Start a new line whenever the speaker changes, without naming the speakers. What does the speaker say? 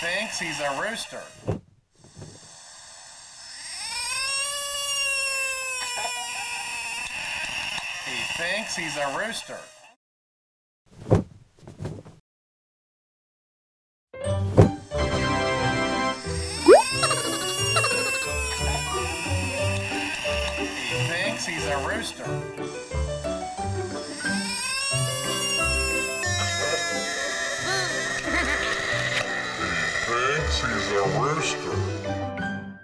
thinks he's a rooster. He thinks he's a rooster. He thinks he's a rooster.
He's a rooster.